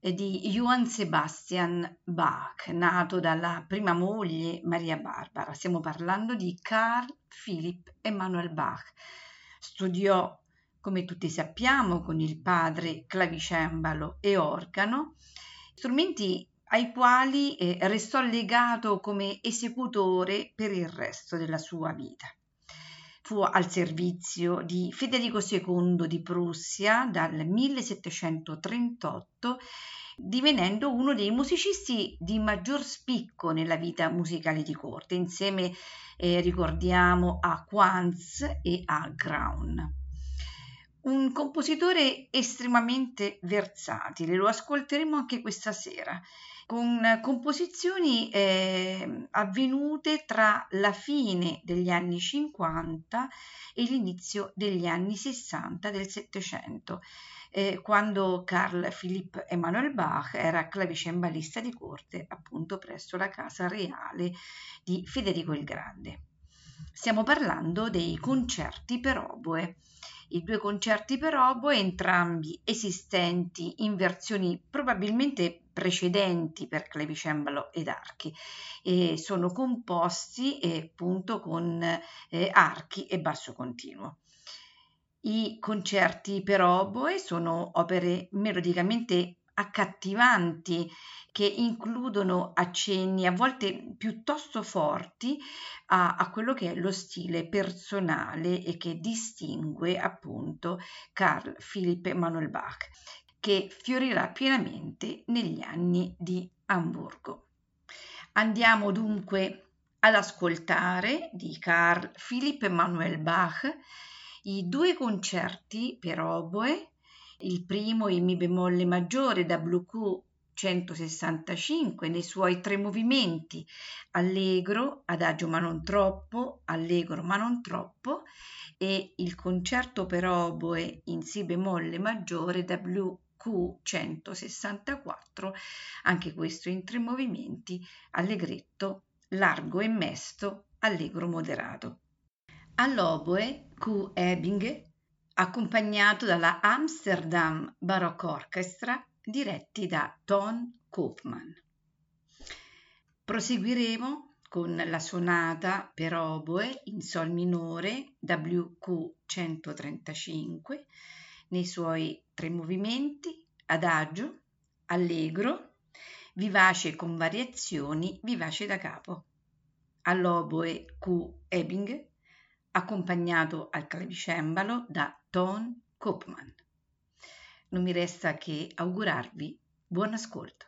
di Johann Sebastian Bach, nato dalla prima moglie Maria Barbara. Stiamo parlando di Carl Philipp Emanuel Bach. Studiò, come tutti sappiamo, con il padre clavicembalo e organo, strumenti ai quali eh, restò legato come esecutore per il resto della sua vita fu al servizio di Federico II di Prussia dal 1738, divenendo uno dei musicisti di maggior spicco nella vita musicale di corte, insieme eh, ricordiamo a Quantz e a Graun. Un compositore estremamente versatile, lo ascolteremo anche questa sera con composizioni eh, avvenute tra la fine degli anni 50 e l'inizio degli anni 60 del Settecento, eh, quando Carl Philipp Emanuel Bach era clavicembalista di corte appunto presso la casa reale di Federico il Grande. Stiamo parlando dei concerti per oboe i due concerti per oboe, entrambi esistenti in versioni probabilmente precedenti per clavicembalo ed archi e sono composti eh, appunto con eh, archi e basso continuo. I concerti per oboe sono opere melodicamente accattivanti che includono accenni a volte piuttosto forti a, a, quello che è lo stile personale e che distingue appunto Carl Philipp Emanuel Bach, che fiorirà pienamente negli anni di Amburgo. Andiamo dunque ad ascoltare di Carl Philipp Emanuel Bach i due concerti per oboe il primo in Mi bemolle maggiore da WQ 165 nei suoi tre movimenti allegro, adagio ma non troppo, allegro ma non troppo e il concerto per oboe in Si bemolle maggiore WQ 164, anche questo in tre movimenti, allegretto, largo e mesto, allegro moderato. All'oboe Q. Ebing accompagnato dalla Amsterdam Baroque Orchestra diretti da Ton Koopman. Proseguiremo con la sonata per oboe in sol minore WQ 135 nei suoi tre movimenti adagio, allegro, vivace con variazioni, vivace da capo. All'oboe Q Ebing accompagnato al clavicembalo da Ton Koopman. Non mi resta che augurarvi buon ascolto.